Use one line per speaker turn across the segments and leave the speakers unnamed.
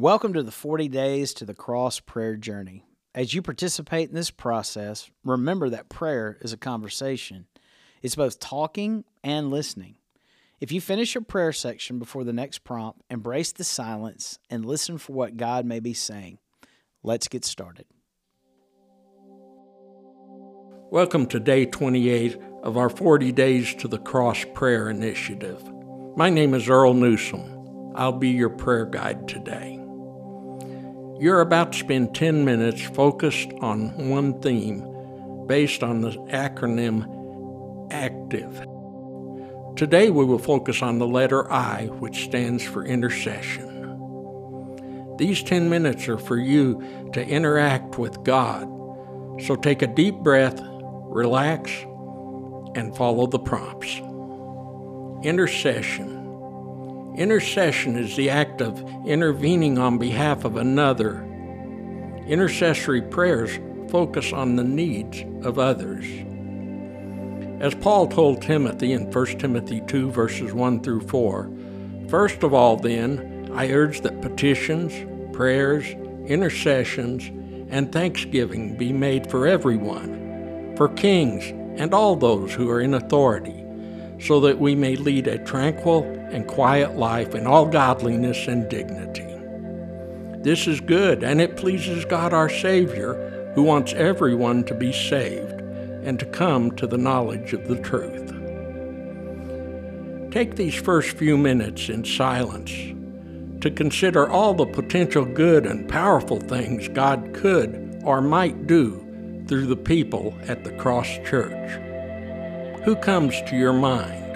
Welcome to the 40 Days to the Cross prayer journey. As you participate in this process, remember that prayer is a conversation. It's both talking and listening. If you finish your prayer section before the next prompt, embrace the silence and listen for what God may be saying. Let's get started.
Welcome to day 28 of our 40 Days to the Cross prayer initiative. My name is Earl Newsom. I'll be your prayer guide today. You're about to spend 10 minutes focused on one theme based on the acronym ACTIVE. Today we will focus on the letter I, which stands for intercession. These 10 minutes are for you to interact with God. So take a deep breath, relax, and follow the prompts. Intercession. Intercession is the act of intervening on behalf of another. Intercessory prayers focus on the needs of others. As Paul told Timothy in 1 Timothy 2, verses 1 through 4, First of all, then, I urge that petitions, prayers, intercessions, and thanksgiving be made for everyone, for kings and all those who are in authority so that we may lead a tranquil and quiet life in all godliness and dignity. This is good, and it pleases God our Savior, who wants everyone to be saved and to come to the knowledge of the truth. Take these first few minutes in silence to consider all the potential good and powerful things God could or might do through the people at the Cross Church. Who comes to your mind?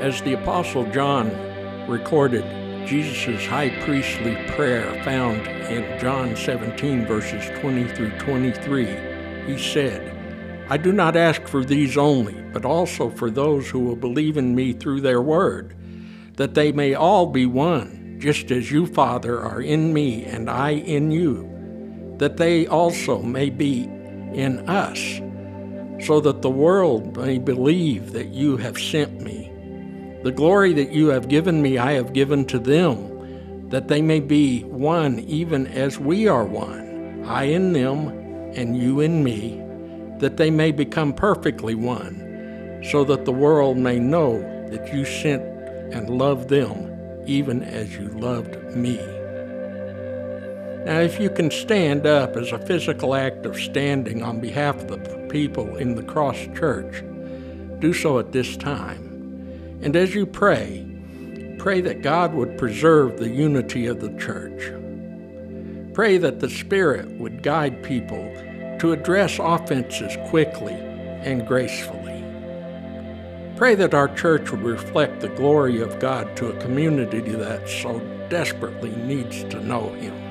As the Apostle John recorded Jesus' high priestly prayer found in John 17, verses 20 through 23, he said, I do not ask for these only, but also for those who will believe in me through their word, that they may all be one, just as you, Father, are in me and I in you, that they also may be in us, so that the world may believe that you have sent me. The glory that you have given me, I have given to them, that they may be one even as we are one, I in them and you in me, that they may become perfectly one, so that the world may know that you sent and loved them even as you loved me. Now, if you can stand up as a physical act of standing on behalf of the people in the Cross Church, do so at this time. And as you pray, pray that God would preserve the unity of the church. Pray that the Spirit would guide people to address offenses quickly and gracefully. Pray that our church would reflect the glory of God to a community that so desperately needs to know Him.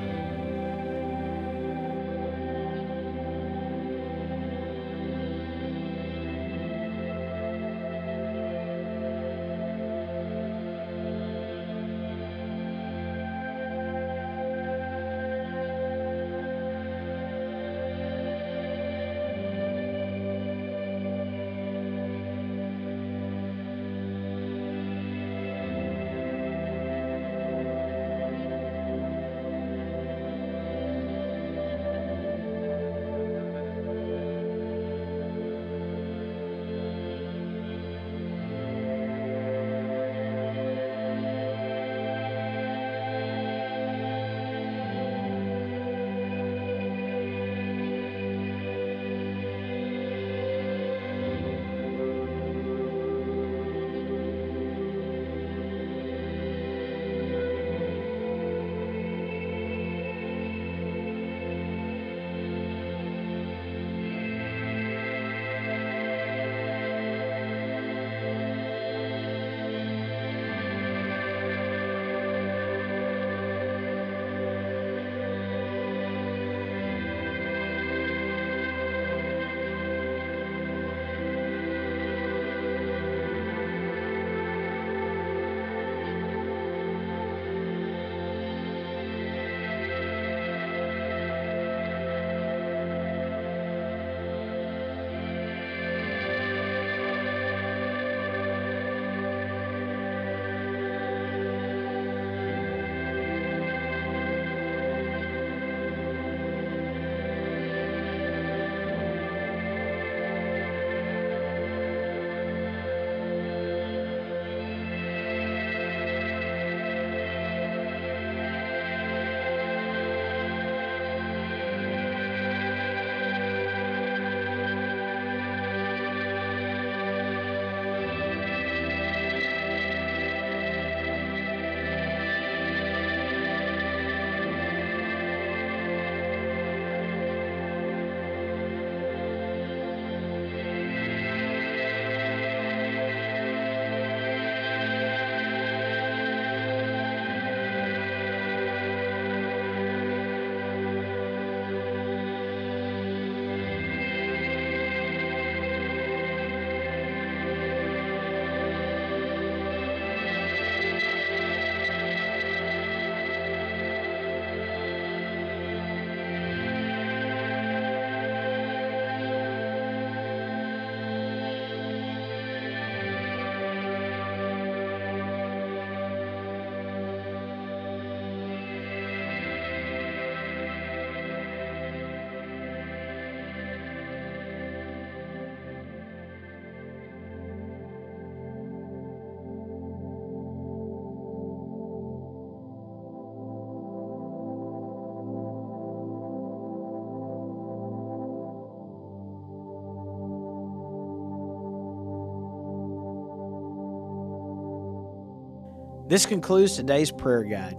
This concludes today's prayer guide.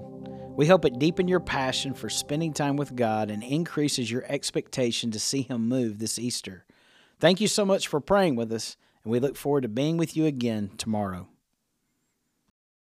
We hope it deepened your passion for spending time with God and increases your expectation to see Him move this Easter. Thank you so much for praying with us, and we look forward to being with you again tomorrow.